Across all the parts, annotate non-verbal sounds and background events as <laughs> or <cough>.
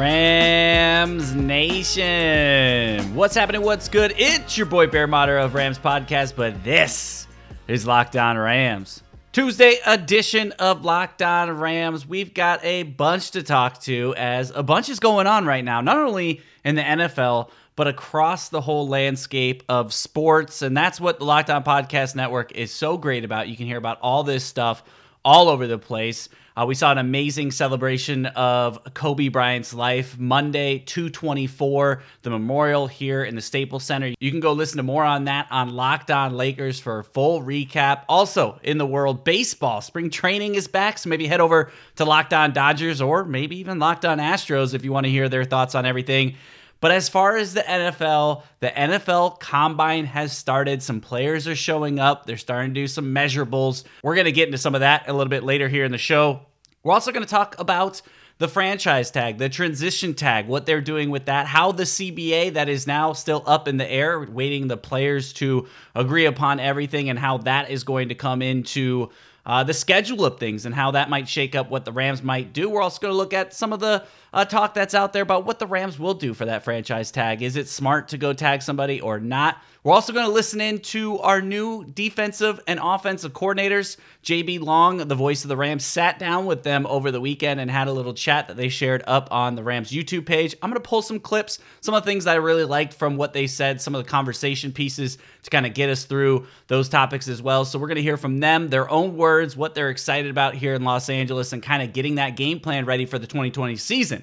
Rams Nation. What's happening? What's good? It's your boy Bear Motter of Rams Podcast, but this is Locked On Rams. Tuesday edition of Locked On Rams. We've got a bunch to talk to as a bunch is going on right now, not only in the NFL, but across the whole landscape of sports. And that's what the Locked On Podcast Network is so great about. You can hear about all this stuff all over the place. Uh, we saw an amazing celebration of Kobe Bryant's life Monday, 224, the memorial here in the Staples Center. You can go listen to more on that on Locked On Lakers for a full recap. Also, in the world, baseball, spring training is back, so maybe head over to Locked On Dodgers or maybe even Locked On Astros if you want to hear their thoughts on everything. But as far as the NFL, the NFL combine has started. Some players are showing up. They're starting to do some measurables. We're going to get into some of that a little bit later here in the show. We're also going to talk about the franchise tag, the transition tag, what they're doing with that, how the CBA that is now still up in the air, waiting the players to agree upon everything, and how that is going to come into uh, the schedule of things and how that might shake up what the Rams might do. We're also going to look at some of the uh, talk that's out there about what the Rams will do for that franchise tag. Is it smart to go tag somebody or not? We're also going to listen in to our new defensive and offensive coordinators. JB Long, the voice of the Rams, sat down with them over the weekend and had a little chat that they shared up on the Rams YouTube page. I'm going to pull some clips, some of the things that I really liked from what they said, some of the conversation pieces to kind of get us through those topics as well. So we're going to hear from them, their own words, what they're excited about here in Los Angeles, and kind of getting that game plan ready for the 2020 season.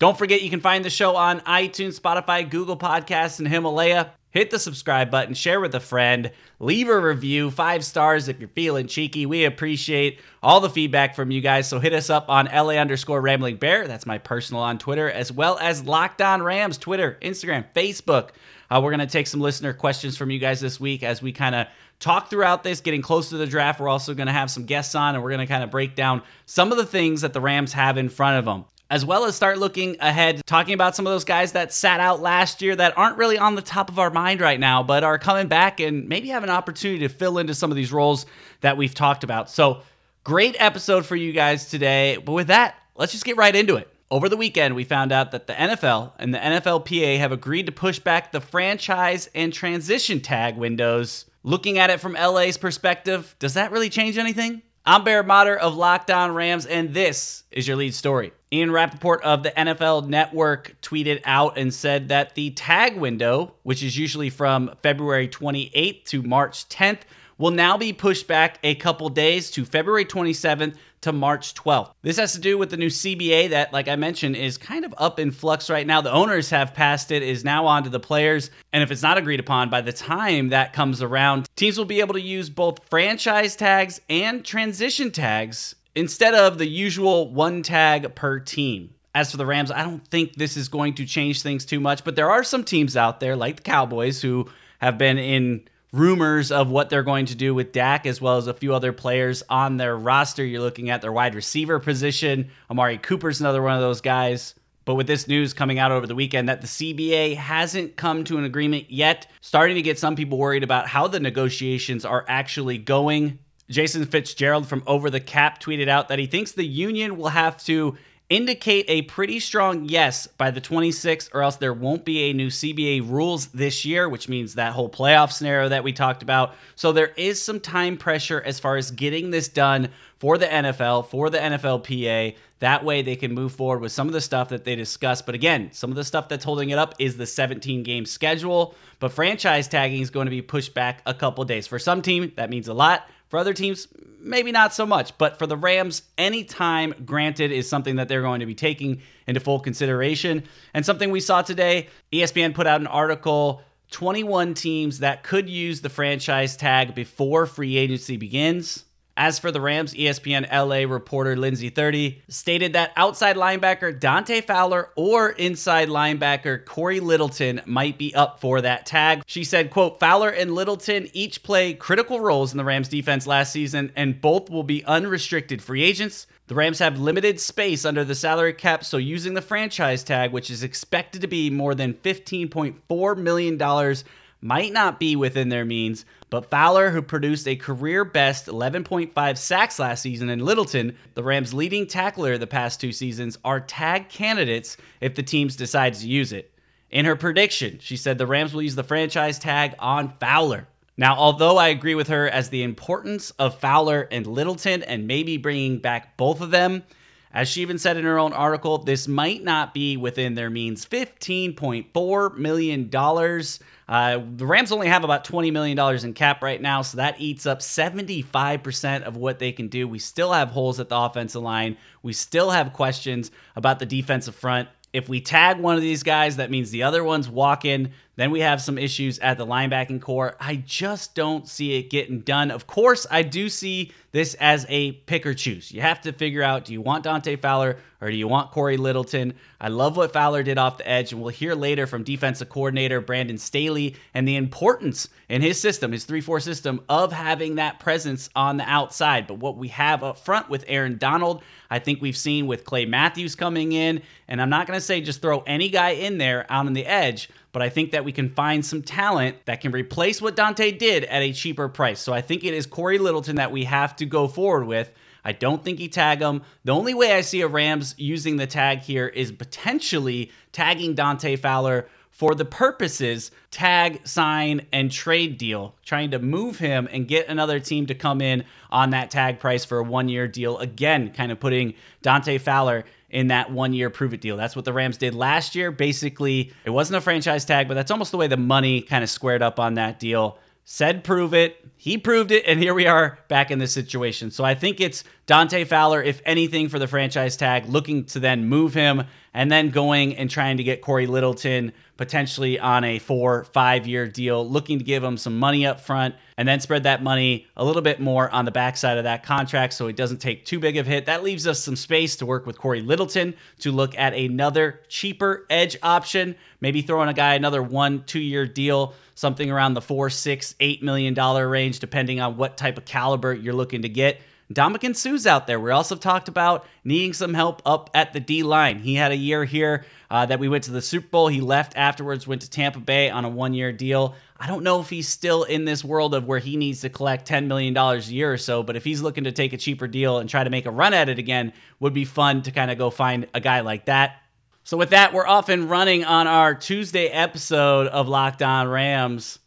Don't forget you can find the show on iTunes, Spotify, Google Podcasts, and Himalaya hit the subscribe button, share with a friend, leave a review, five stars if you're feeling cheeky. We appreciate all the feedback from you guys. So hit us up on LA underscore Rambling Bear. That's my personal on Twitter, as well as Locked On Rams, Twitter, Instagram, Facebook. Uh, we're going to take some listener questions from you guys this week as we kind of talk throughout this, getting close to the draft. We're also going to have some guests on, and we're going to kind of break down some of the things that the Rams have in front of them as well as start looking ahead, talking about some of those guys that sat out last year that aren't really on the top of our mind right now, but are coming back and maybe have an opportunity to fill into some of these roles that we've talked about. So, great episode for you guys today. But with that, let's just get right into it. Over the weekend, we found out that the NFL and the NFLPA have agreed to push back the franchise and transition tag windows. Looking at it from LA's perspective, does that really change anything? I'm Bear Motter of Locked On Rams, and this is your lead story. Ian Rapoport of the NFL Network tweeted out and said that the tag window, which is usually from February 28th to March 10th, will now be pushed back a couple days to February 27th to March 12th. This has to do with the new CBA that, like I mentioned, is kind of up in flux right now. The owners have passed it, is now on to the players. And if it's not agreed upon, by the time that comes around, teams will be able to use both franchise tags and transition tags instead of the usual one tag per team. As for the Rams, I don't think this is going to change things too much, but there are some teams out there like the Cowboys who have been in rumors of what they're going to do with Dak, as well as a few other players on their roster. You're looking at their wide receiver position. Amari Cooper's another one of those guys. But with this news coming out over the weekend that the CBA hasn't come to an agreement yet, starting to get some people worried about how the negotiations are actually going. Jason Fitzgerald from Over the Cap tweeted out that he thinks the union will have to indicate a pretty strong yes by the 26th, or else there won't be a new CBA rules this year, which means that whole playoff scenario that we talked about. So there is some time pressure as far as getting this done for the NFL, for the NFLPA. That way they can move forward with some of the stuff that they discussed. But again, some of the stuff that's holding it up is the 17 game schedule. But franchise tagging is going to be pushed back a couple days. For some team, that means a lot. For other teams, maybe not so much. But for the Rams, any time granted is something that they're going to be taking into full consideration. And something we saw today ESPN put out an article 21 teams that could use the franchise tag before free agency begins. As for the Rams, ESPN LA reporter Lindsey Thiry stated that outside linebacker Dante Fowler or inside linebacker Corey Littleton might be up for that tag. She said, quote, Fowler and Littleton each play critical roles in the Rams defense last season, and both will be unrestricted free agents. The Rams have limited space under the salary cap, so using the franchise tag, which is expected to be more than $15.4 million, might not be within their means. But Fowler, who produced a career best 11.5 sacks last season, and Littleton, the Rams' leading tackler the past two seasons, are tag candidates if the teams decide to use it. In her prediction, she said the Rams will use the franchise tag on Fowler. Now, although I agree with her as the importance of Fowler and Littleton and maybe bringing back both of them, as she even said in her own article, this might not be within their means. $15.4 million. Uh, the Rams only have about $20 million in cap right now, so that eats up 75% of what they can do. We still have holes at the offensive line. We still have questions about the defensive front. If we tag one of these guys, that means the other one's walk in. Then we have some issues at the linebacking corps. I just don't see it getting done. Of course, I do see this as a pick or choose. You have to figure out do you want Dante Fowler or do you want Corey Littleton? I love what Fowler did off the edge, and we'll hear later from defensive coordinator Brandon Staley and the importance in his system, his 3 4 system, of having that presence on the outside. But what we have up front with Aaron Donald, I think we've seen with Clay Matthews coming in, and I'm not going to say just throw any guy in there out on the edge but I think that we can find some talent that can replace what Dante did at a cheaper price. So I think it is Corey Littleton that we have to go forward with. I don't think he tag him. The only way I see a Rams using the tag here is potentially tagging Dante Fowler for the purposes tag, sign, and trade deal, trying to move him and get another team to come in on that tag price for a one year deal. Again, kind of putting Dante Fowler in that one year prove it deal. That's what the Rams did last year. Basically, it wasn't a franchise tag, but that's almost the way the money kind of squared up on that deal. Said prove it. He proved it, and here we are back in this situation. So I think it's Dante Fowler, if anything, for the franchise tag, looking to then move him and then going and trying to get Corey Littleton potentially on a four, five year deal, looking to give him some money up front and then spread that money a little bit more on the backside of that contract so he doesn't take too big of a hit. That leaves us some space to work with Corey Littleton to look at another cheaper edge option, maybe throwing a guy another one, two year deal, something around the four, six, eight million dollar range, depending on what type of caliber you're looking to get. Ndamukong Suh's out there. We also talked about needing some help up at the D line. He had a year here uh, that we went to the Super Bowl. He left afterwards, went to Tampa Bay on a one year deal. I don't know if he's still in this world of where he needs to collect $10 million a year or so, but if he's looking to take a cheaper deal and try to make a run at it again, would be fun to kind of go find a guy like that. So, with that, we're off and running on our Tuesday episode of Locked On Rams.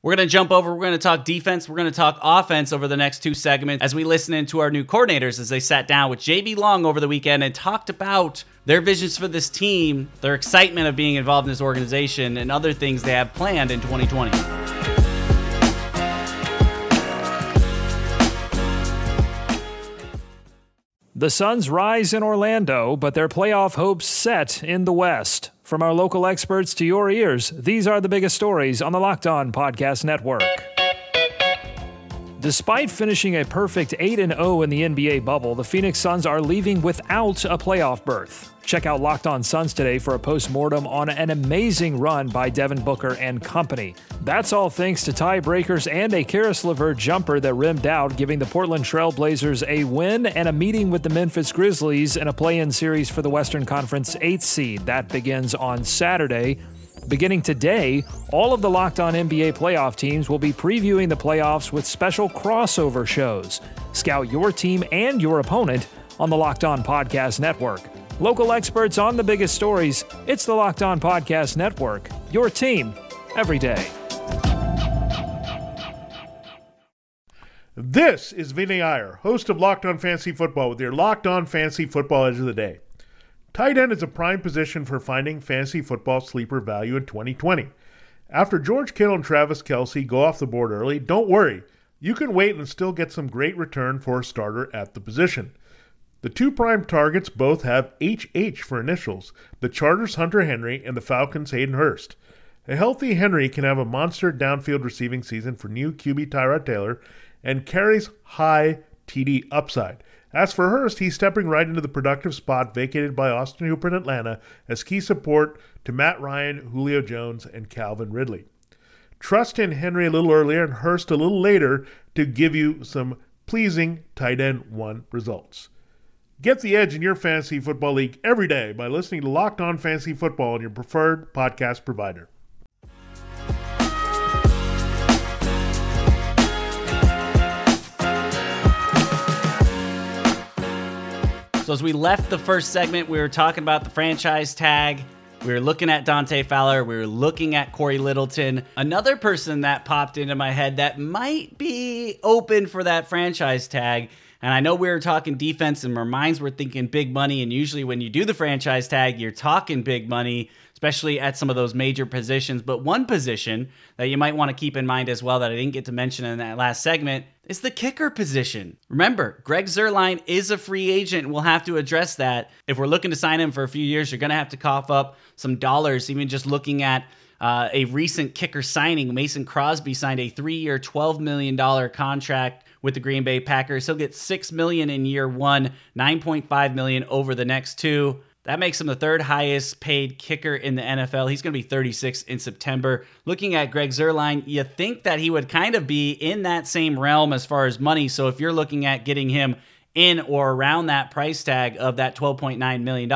We're going to jump over. We're going to talk defense. We're going to talk offense over the next two segments as we listen into our new coordinators as they sat down with JB Long over the weekend and talked about their visions for this team, their excitement of being involved in this organization, and other things they have planned in 2020. The Suns rise in Orlando, but their playoff hopes set in the West. From our local experts to your ears, these are the biggest stories on the Locked On Podcast Network. Despite finishing a perfect 8 0 in the NBA bubble, the Phoenix Suns are leaving without a playoff berth. Check out Locked On Suns today for a post-mortem on an amazing run by Devin Booker and company. That's all thanks to tiebreakers and a Caris LeVert jumper that rimmed out, giving the Portland Trail Blazers a win and a meeting with the Memphis Grizzlies in a play-in series for the Western Conference 8th seed. That begins on Saturday. Beginning today, all of the Locked On NBA playoff teams will be previewing the playoffs with special crossover shows. Scout your team and your opponent on the Locked On Podcast Network. Local experts on the biggest stories. It's the Locked On Podcast Network. Your team every day. This is Vinny Iyer, host of Locked On Fantasy Football, with your Locked On Fantasy Football Edge of the Day. Tight end is a prime position for finding fantasy football sleeper value in 2020. After George Kittle and Travis Kelce go off the board early, don't worry. You can wait and still get some great return for a starter at the position. The two prime targets both have HH for initials the Chargers' Hunter Henry and the Falcons' Hayden Hurst. A healthy Henry can have a monster downfield receiving season for new QB Tyrod Taylor, and carries high TD upside. As for Hurst, he's stepping right into the productive spot vacated by Austin Hooper in Atlanta as key support to Matt Ryan, Julio Jones, and Calvin Ridley. Trust in Henry a little earlier and Hurst a little later to give you some pleasing tight end one results. Get the edge in your fantasy football league every day by listening to Locked On Fantasy Football on your preferred podcast provider. So as we left the first segment, we were talking about the franchise tag. We were looking at Dante Fowler. We were looking at Corey Littleton. Another person that popped into my head that might be open for that franchise tag. And I know we were talking defense and our minds were thinking big money. And usually when you do the franchise tag, you're talking big money especially at some of those major positions. But one position that you might want to keep in mind as well that I didn't get to mention in that last segment is the kicker position. Remember, Greg Zuerlein is a free agent. We'll have to address that. If we're looking to sign him for a few years, you're going to have to cough up some dollars, even just looking at uh, a recent kicker signing. Mason Crosby signed a three-year, $12 million contract with the Green Bay Packers. He'll get 6 million in year one, 9.5 million over the next two. That makes him the third highest paid kicker in the NFL. He's going to be 36 in September. Looking at Greg Zuerlein, you think that he would kind of be in that same realm as far as money. So if you're looking at getting him in or around that price tag of that $12.9 million.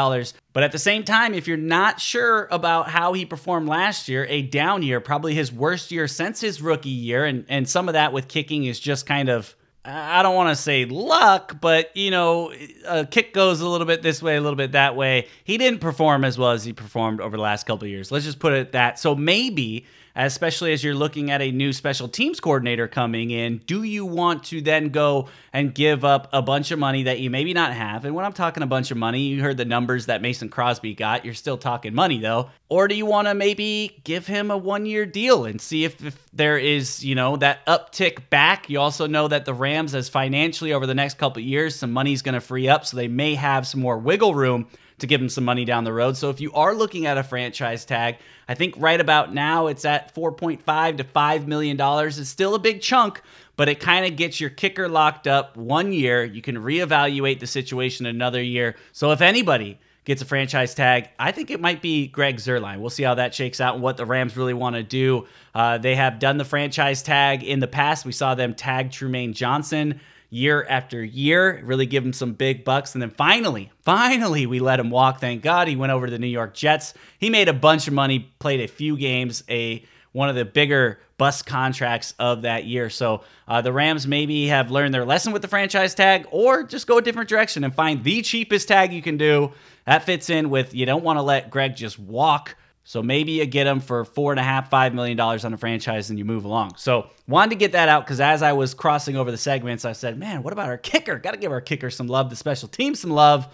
But at the same time, if you're not sure about how he performed last year, a down year, probably his worst year since his rookie year, and, and some of that with kicking is just kind of I don't want to say luck, but you know, a kick goes a little bit this way, a little bit that way. He didn't perform as well as he performed over the last couple of years. Let's just put it that. So maybe especially as you're looking at a new special teams coordinator coming in, do you want to then go and give up a bunch of money that you maybe not have? And when I'm talking a bunch of money, you heard the numbers that Mason Crosby got. You're still talking money though. Or do you want to maybe give him a one year deal and see if, if there is, you know, that uptick back? You also know that the Rams, as financially over the next couple years, some money's going to free up. So they may have some more wiggle room to give him some money down the road. So if you are looking at a franchise tag, I think right about now it's at 4.5 to 5 million dollars. It's still a big chunk, but it kind of gets your kicker locked up one year. You can reevaluate the situation another year. So if anybody gets a franchise tag. I think it might be Greg Zuerlein. We'll see how that shakes out and what the Rams really want to do. Uh, they have done the franchise tag in the past. We saw them tag Trumaine Johnson year after year, really give him some big bucks. And then finally, finally, we let him walk. Thank God he went over to the New York Jets. He made a bunch of money, played a few games, a one of the bigger bust contracts of that year. So uh, the Rams maybe have learned their lesson with the franchise tag, or just go a different direction and find the cheapest tag you can do. That fits in with you don't want to let Greg just walk so maybe you get him for four and a half, five million dollars on a franchise and you move along. So wanted to get that out because as I was crossing over the segments, I said, man, what about our kicker? Got to give our kicker some love, the special team some love.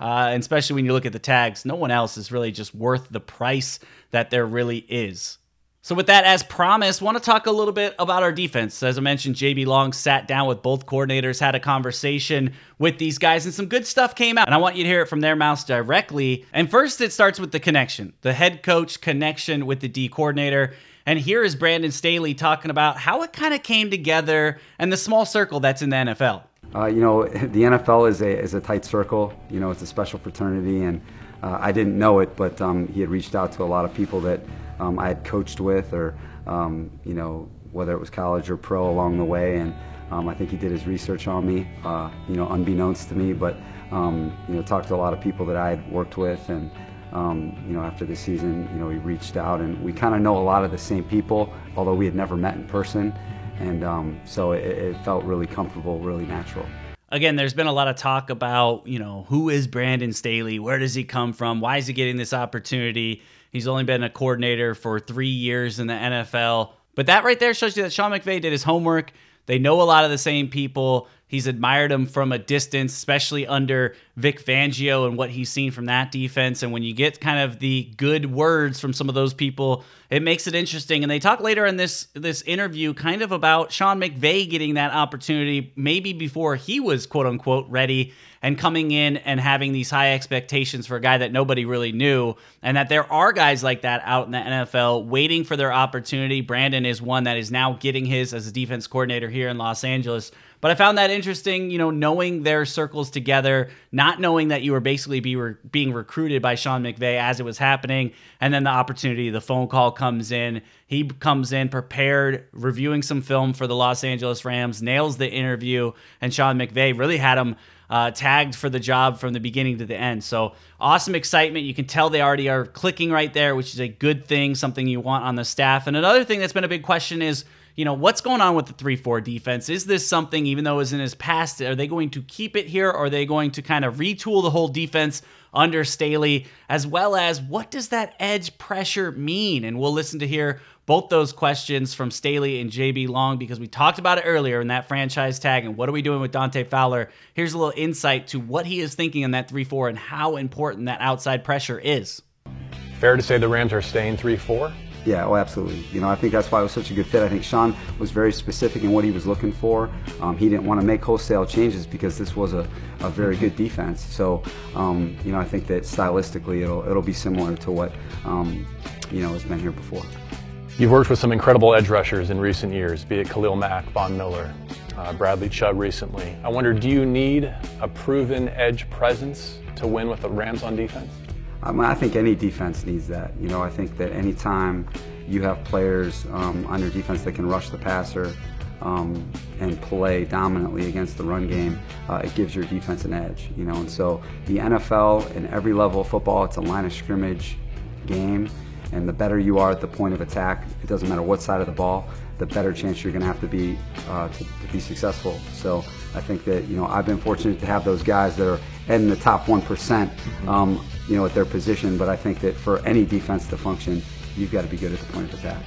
Uh, and especially when you look at the tags, no one else is really just worth the price that there really is. So, with that as promised, want to talk a little bit about our defense. As I mentioned, JB Long sat down with both coordinators, had a conversation with these guys, and some good stuff came out. And I want you to hear it from their mouths directly. And first, it starts with the connection, the head coach connection with the D coordinator. And here is Brandon Staley talking about how it kind of came together and the small circle that's in the NFL. Uh, you know, the NFL is a, is a tight circle. You know, it's a special fraternity, and uh, I didn't know it, but um, he had reached out to a lot of people that um, I had coached with, or um, you know, whether it was college or pro along the way. And um, I think he did his research on me, uh, you know, unbeknownst to me. But um, you know, talked to a lot of people that I had worked with, and um, you know, after the season, you know, he reached out, and we kind of know a lot of the same people, although we had never met in person. And um, so it, it felt really comfortable, really natural again, there's been a lot of talk about, you know, who is Brandon Staley? Where does he come from? Why is he getting this opportunity? He's only been a coordinator for three years in the NFL. But that right there shows you that Sean McVay did his homework. They know a lot of the same people. He's admired him from a distance, especially under Vic Fangio and what he's seen from that defense. And when you get kind of the good words from some of those people, it makes it interesting. And they talk later in this this interview kind of about Sean McVay getting that opportunity maybe before he was quote unquote ready and coming in and having these high expectations for a guy that nobody really knew, and that there are guys like that out in the NFL waiting for their opportunity. Brandon is one that is now getting his as a defense coordinator here in Los Angeles. But I found that interesting, you know, knowing their circles together, not knowing that you were basically be re- being recruited by Sean McVay as it was happening, and then the opportunity, the phone call comes in. He comes in prepared, reviewing some film for the Los Angeles Rams, nails the interview, and Sean McVay really had him uh, tagged for the job from the beginning to the end. So awesome excitement. You can tell they already are clicking right there, which is a good thing, something you want on the staff. And another thing that's been a big question is you know, what's going on with the 3 4 defense? Is this something, even though it was in his past, are they going to keep it here? Or are they going to kind of retool the whole defense under Staley? As well as what does that edge pressure mean? And we'll listen to hear both those questions from Staley and JB Long because we talked about it earlier in that franchise tag and what are we doing with Dante Fowler. Here's a little insight to what he is thinking in that 3 4 and how important that outside pressure is. Fair to say the Rams are staying 3 4? Yeah, oh, absolutely. You know, I think that's why it was such a good fit. I think Sean was very specific in what he was looking for. Um, he didn't want to make wholesale changes because this was a, a very good defense. So, um, you know, I think that stylistically it'll, it'll be similar to what, um, you know, has been here before. You've worked with some incredible edge rushers in recent years, be it Khalil Mack, Von Miller, uh, Bradley Chubb recently. I wonder, do you need a proven edge presence to win with the Rams on defense? Um, I think any defense needs that. You know, I think that anytime you have players um, on your defense that can rush the passer um, and play dominantly against the run game, uh, it gives your defense an edge. You know, and so the NFL in every level of football, it's a line of scrimmage game, and the better you are at the point of attack, it doesn't matter what side of the ball, the better chance you're going to have to be uh, to, to, be successful. So I think that you know I've been fortunate to have those guys that are in the top one percent um, you know, at their position. But I think that for any defense to function, you've got to be good at the point of attack.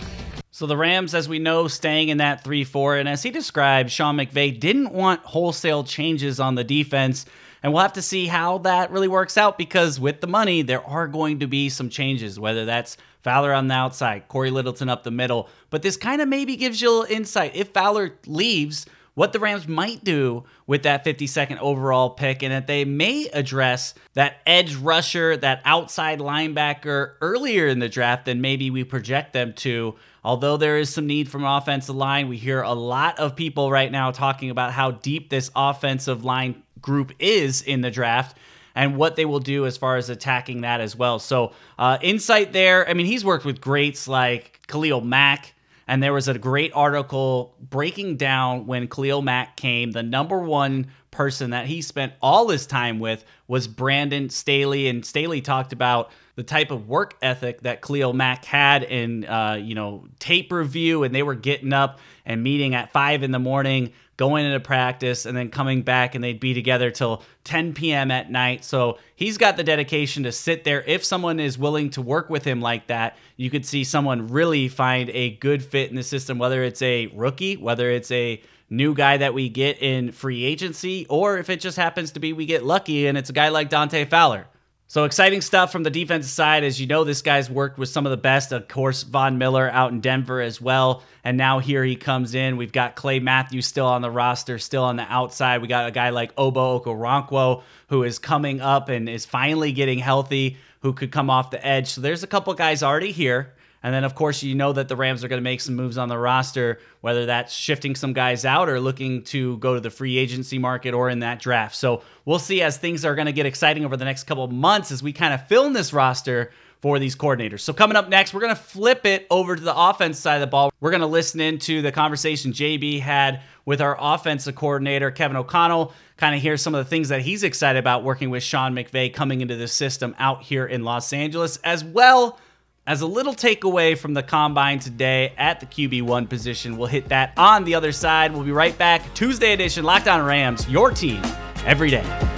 So the Rams, as we know, staying in that 3 4. And as he described, Sean McVay didn't want wholesale changes on the defense. And we'll have to see how that really works out because with the money, there are going to be some changes, whether that's Fowler on the outside, Corey Littleton up the middle. But this kind of maybe gives you a little insight. If Fowler leaves, what the Rams might do with that 52nd overall pick, and that they may address that edge rusher, that outside linebacker earlier in the draft than maybe we project them to. Although there is some need from offensive line, we hear a lot of people right now talking about how deep this offensive line group is in the draft and what they will do as far as attacking that as well. So, uh, insight there. I mean, he's worked with greats like Khalil Mack, and there was a great article breaking down when Khalil Mack came. The number one person that he spent all his time with was Brandon Staley. And Staley talked about the type of work ethic that Khalil Mack had in, uh, you know, tape review. And they were getting up and meeting at five in the morning going into practice and then coming back and they'd be together till 10 p.m. at night. So he's got the dedication to sit there. If someone is willing to work with him like that, you could see someone really find a good fit in the system, whether it's a rookie, whether it's a new guy that we get in free agency, or if it just happens to be we get lucky and it's a guy like Dante Fowler. So exciting stuff from the defensive side. As you know, this guy's worked with some of the best. Of course, Von Miller out in Denver as well. And now here he comes in. We've got Clay Matthews still on the roster, still on the outside. We got a guy like Ogbo Okoronkwo who is coming up and is finally getting healthy, who could come off the edge. So there's a couple guys already here. And then, of course, you know that the Rams are going to make some moves on the roster, whether that's shifting some guys out or looking to go to the free agency market or in that draft. So we'll see as things are going to get exciting over the next couple of months as we kind of fill in this roster for these coordinators. So coming up next, we're going to flip it over to the offense side of the ball. We're going to listen into the conversation JB had with our offensive coordinator, Kevin O'Connell, kind of hear some of the things that he's excited about working with Sean McVay coming into the system out here in Los Angeles, as well as a little takeaway from the combine today at the QB1 position, we'll hit that on the other side. We'll be right back. Tuesday edition, Locked On Rams, your team every day.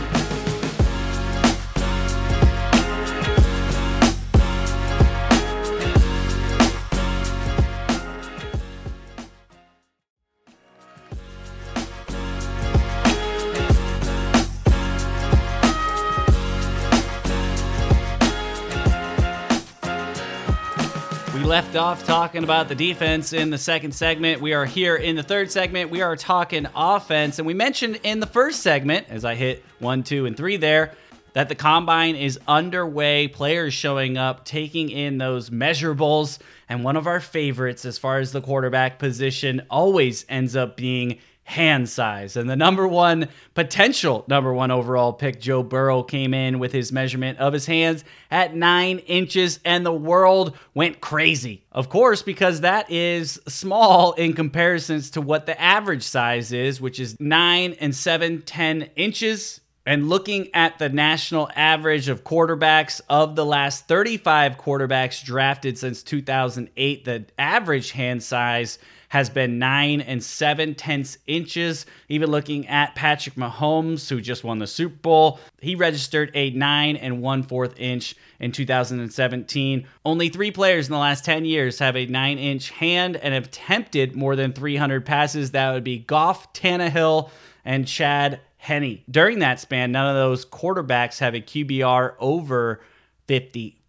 Left off talking about the defense in the second segment. We are here in the third segment. We are talking offense. And we mentioned in the first segment, as I hit one, two, and three there, that the combine is underway. Players showing up, taking in those measurables. And one of our favorites, as far as the quarterback position, always ends up being hand size. And the number one potential number one overall pick, Joe Burrow, came in with his measurement of his hands at nine inches, and the world went crazy. Of course, because that is small in comparisons to what the average size is, which is nine and seven, 10 inches. And looking at the national average of quarterbacks of the last 35 quarterbacks drafted since 2008, the average hand size has been nine and seven tenths inches. Even looking at Patrick Mahomes, who just won the Super Bowl, he registered a nine and one fourth inch in 2017. Only three players in the last 10 years have a nine inch hand and have attempted more than 300 passes. That would be Goff, Tannehill, and Chad Henne. During that span, none of those quarterbacks have a QBR over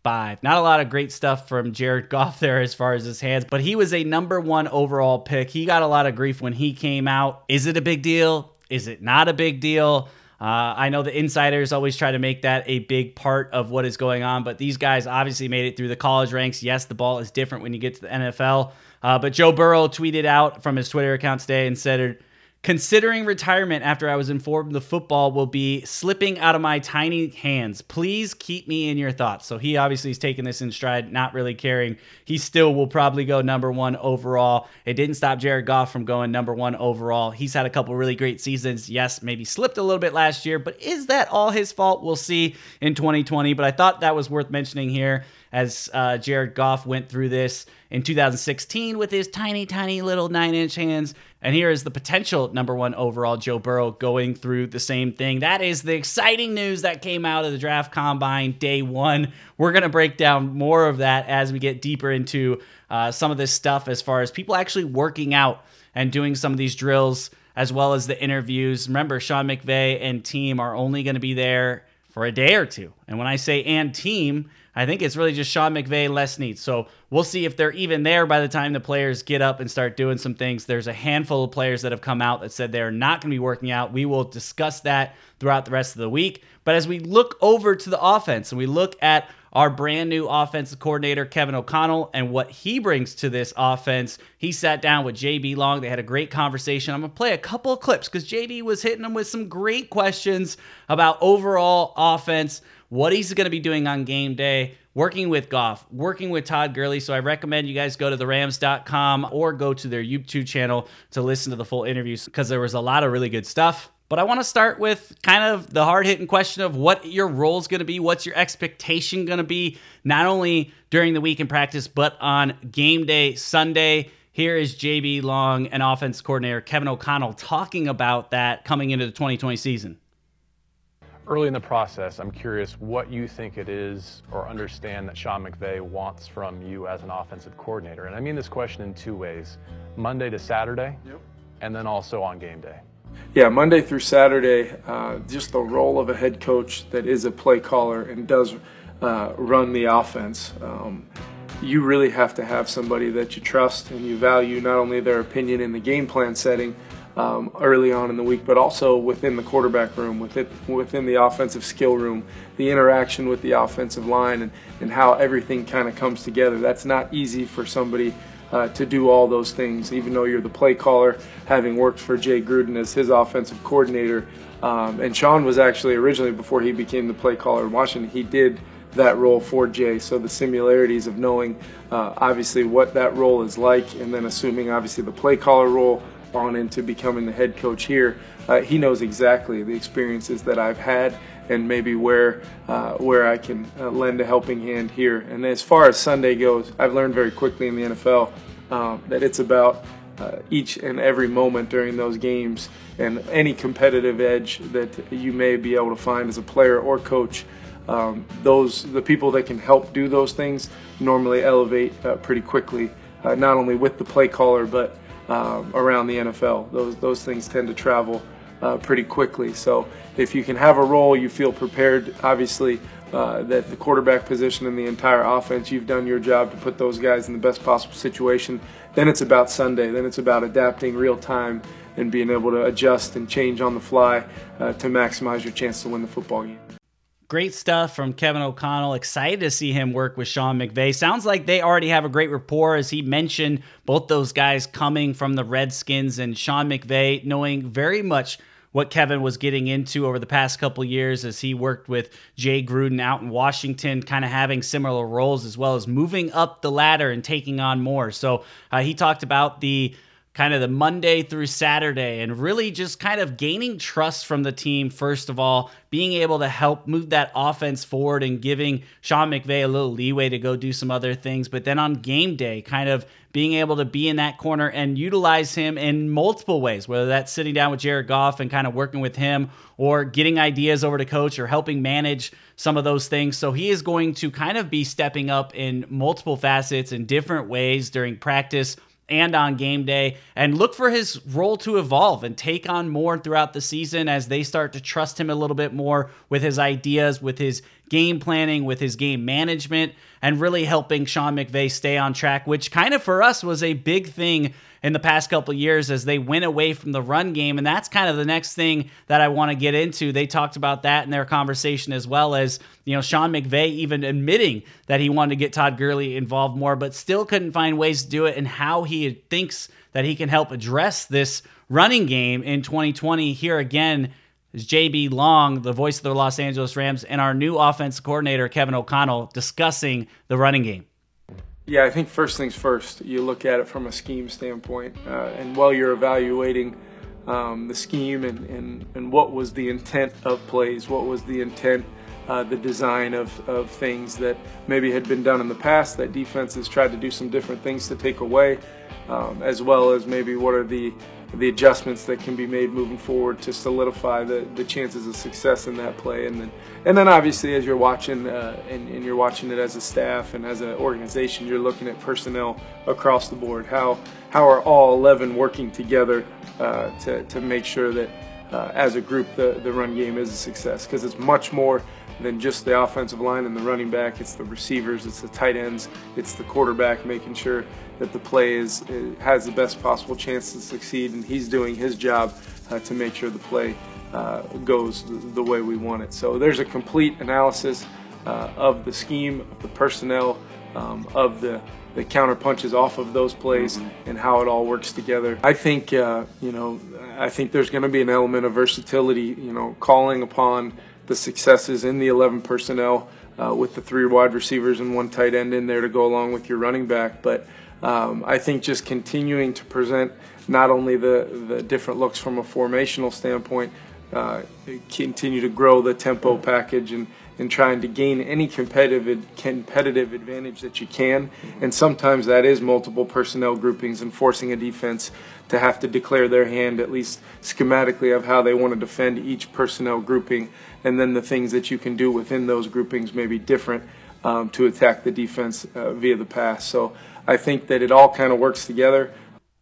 55. Not a lot of great stuff from Jared <laughs> Goff there as far as his hands, but he was a number one overall pick. He got a lot of grief when he came out. Is it a big deal? Is it not a big deal? Uh, I know the insiders always try to make that a big part of what is going on, but these guys obviously made it through the college ranks. Yes, the ball is different when you get to the NFL. Uh, but Joe Burrow tweeted out from his Twitter account today and said, Considering retirement after I was informed the football will be slipping out of my tiny hands. Please keep me in your thoughts. So he obviously is taking this in stride, not really caring. He still will probably go number one overall. It didn't stop Jared Goff from going number one overall. He's had a couple really great seasons. Yes, maybe slipped a little bit last year, but is that all his fault? We'll see in 2020. But I thought that was worth mentioning here as uh, Jared Goff went through this in 2016 with his tiny, tiny little nine inch hands. And here is the potential number one overall Joe Burrow going through the same thing. That is the exciting news that came out of the draft combine day one. We're going to break down more of that as we get deeper into uh, some of this stuff as far as people actually working out and doing some of these drills as well as the interviews. Remember, Sean McVay and team are only going to be there for a day or two. And when I say and team, I think it's really just Sean McVay, Les Snead. So we'll see if they're even there by the time the players get up and start doing some things. There's a handful of players that have come out that said they're not going to be working out. We will discuss that throughout the rest of the week. But as we look over to the offense and we look at our brand new offensive coordinator, Kevin O'Connell, and what he brings to this offense. He sat down with JB Long. They had a great conversation. I'm going to play a couple of clips because JB was hitting him with some great questions about overall offense what he's going to be doing on game day, working with Goff, working with Todd Gurley. So I recommend you guys go to the Rams.com or go to their YouTube channel to listen to the full interviews because there was a lot of really good stuff. But I want to start with kind of the hard hitting question of what your role is going to be. What's your expectation going to be, not only during the week in practice, but on game day Sunday? Here is JB Long and offense coordinator Kevin O'Connell talking about that coming into the 2020 season early in the process, I'm curious what you think it is or understand that Sean McVay wants from you as an offensive coordinator. And I mean this question in two ways Monday to Saturday, yep. and then also on game day. Yeah, Monday through Saturday, uh, just the role of a head coach that is a play caller and does uh, run the offense. Um, you really have to have somebody that you trust and you value not only their opinion in the game plan setting, um, early on in the week, but also within the quarterback room, within, within the offensive skill room, the interaction with the offensive line, and, and how everything kind of comes together. That's not easy for somebody uh, to do all those things, even though you're the play caller, having worked for Jay Gruden as his offensive coordinator. Um, and Sean was actually originally, before he became the play caller in Washington, he did that role for Jay. So the similarities of knowing uh, obviously what that role is like, and then assuming obviously the play caller role on into becoming the head coach here, uh, he knows exactly the experiences that I've had and maybe where uh, where I can uh, lend a helping hand here. And as far as Sunday goes, I've learned very quickly in the NFL um, that it's about uh, each and every moment during those games and any competitive edge that you may be able to find as a player or coach. Um, those the people that can help do those things normally elevate uh, pretty quickly, uh, not only with the play caller but um, around the NFL. Those those things tend to travel uh, pretty quickly. So if you can have a role, you feel prepared, obviously uh, that the quarterback position and the entire offense, you've done your job to put those guys in the best possible situation. Then it's about Sunday. Then it's about adapting real time and being able to adjust and change on the fly uh, to maximize your chance to win the football game. Great stuff from Kevin O'Connell. Excited to see him work with Sean McVay. Sounds like they already have a great rapport, as he mentioned, both those guys coming from the Redskins and Sean McVay knowing very much what Kevin was getting into over the past couple years as he worked with Jay Gruden out in Washington, kind of having similar roles as well as moving up the ladder and taking on more. So uh, he talked about the kind of the Monday through Saturday and really just kind of gaining trust from the team, first of all, being able to help move that offense forward and giving Sean McVay a little leeway to go do some other things. But then on game day, kind of being able to be in that corner and utilize him in multiple ways, whether that's sitting down with Jared Goff and kind of working with him or getting ideas over to coach or helping manage some of those things. So he is going to kind of be stepping up in multiple facets in different ways during practice and on game day and look for his role to evolve and take on more throughout the season as they start to trust him a little bit more with his ideas, with his game planning, with his game management, and really helping Sean McVay stay on track, which kind of for us was a big thing in the past couple years as they went away from the run game. And that's kind of the next thing that I want to get into. They talked about that in their conversation as well as, you know, Sean McVay even admitting that he wanted to get Todd Gurley involved more, but still couldn't find ways to do it and how he thinks that he can help address this running game in 2020. Here again is JB Long, the voice of the Los Angeles Rams, and our new offense coordinator, Kevin O'Connell, discussing the running game. Yeah, I think first things first, you look at it from a scheme standpoint. Uh, and while you're evaluating um, the scheme and, and, and what was the intent of plays, what was the intent, uh, the design of, of things that maybe had been done in the past that defenses tried to do some different things to take away, um, as well as maybe what are the the adjustments that can be made moving forward to solidify the, the chances of success in that play. And then, and then obviously as you're watching uh, and, and, you're watching it as a staff and as an organization, you're looking at personnel across the board. How, how are all 11 working together uh, to, to make sure that uh, as a group the, the run game is a success? Because it's much more than just the offensive line and the running back. It's the receivers, it's the tight ends, it's the quarterback making sure that the play is has the best possible chance to succeed, and he's doing his job uh, to make sure the play uh, goes the, way we want it. So there's a complete analysis uh, of the scheme, of the personnel, um, of the the counter punches off of those plays mm-hmm. and how it all works together. I think uh, you know I think there's going to be an element of versatility. You know, calling upon the successes in the 11 personnel uh, with the three wide receivers and one tight end in there to go along with your running back. But um, I think just continuing to present not only the, the different looks from a formational standpoint, uh, continue to grow the tempo package and, and trying to gain any competitive competitive advantage that you can. And sometimes that is multiple personnel groupings and forcing a defense to have to declare their hand, at least schematically, of how they want to defend each personnel grouping. And then the things that you can do within those groupings may be different um, to attack the defense uh, via the pass. So I think that it all kind of works together.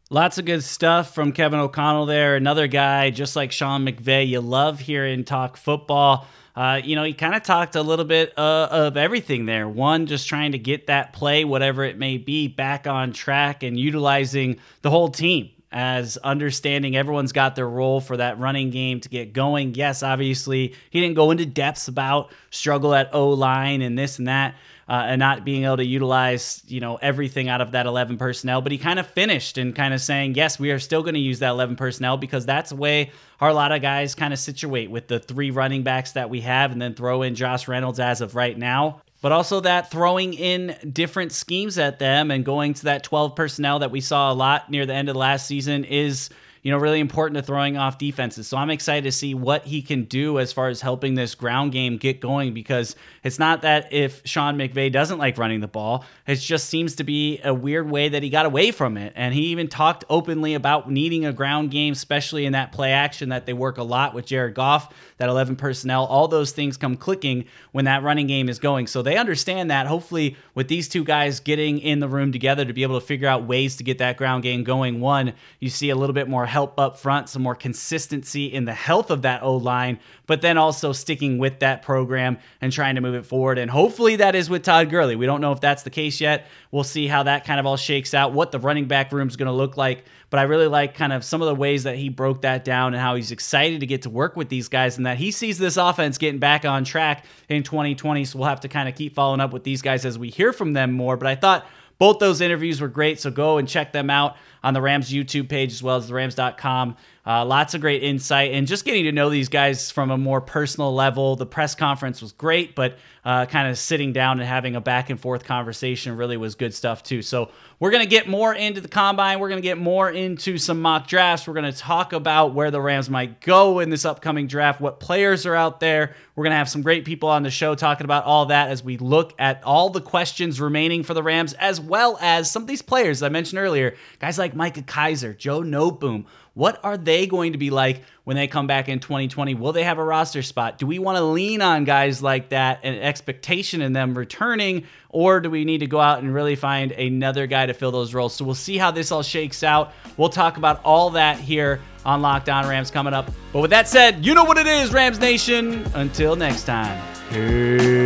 Lots of good stuff from Kevin O'Connell there. Another guy, just like Sean McVay, you love hearing talk football. Uh, you know, he kind of talked a little bit uh, of everything there. One, just trying to get that play, whatever it may be, back on track and utilizing the whole team as understanding everyone's got their role for that running game to get going. Yes, obviously, he didn't go into depths about struggle at O line and this and that uh, and not being able to utilize you know everything out of that 11 personnel. But he kind of finished and kind of saying, yes, we are still going to use that 11 personnel because that's the way our, lot of guys kind of situate with the three running backs that we have, and then throw in Josh Reynolds as of right now. But also that throwing in different schemes at them and going to that 12 personnel that we saw a lot near the end of last season is you know, really important to throwing off defenses. So I'm excited to see what he can do as far as helping this ground game get going because it's not that if Sean McVay doesn't like running the ball, it just seems to be a weird way that he got away from it. And he even talked openly about needing a ground game, especially in that play action that they work a lot with Jared Goff, that 11 personnel. All those things come clicking when that running game is going. So they understand that. Hopefully, with these two guys getting in the room together to be able to figure out ways to get that ground game going, one, you see a little bit more help up front, some more consistency in the health of that O line, but then also sticking with that program and trying to move it forward. And hopefully that is with Todd Gurley. We don't know if that's the case yet. We'll see how that kind of all shakes out, what the running back room is going to look like. But I really like kind of some of the ways that he broke that down and how he's excited to get to work with these guys and that he sees this offense getting back on track in 2020. So we'll have to kind of keep following up with these guys as we hear from them more. But I thought both those interviews were great. So go and check them out on the Rams YouTube page as well as the Rams.com. Uh, lots of great insight and just getting to know these guys from a more personal level. The press conference was great, but uh, kind of sitting down and having a back and forth conversation really was good stuff too. So we're going to get more into the combine. We're going to get more into some mock drafts. We're going to talk about where the Rams might go in this upcoming draft, what players are out there. We're going to have some great people on the show talking about all that as we look at all the questions remaining for the Rams, as well as some of these players I mentioned earlier, guys like Micah Kiser, Joe Noteboom. What are they going to be like when they come back in 2020? Will they have a roster spot? Do we want to lean on guys like that and expectation in them returning, or do we need to go out and really find another guy to fill those roles? So we'll see how this all shakes out. We'll talk about all that here on Locked On Rams coming up. But with that said, you know what it is, Rams Nation. Until next time, peace.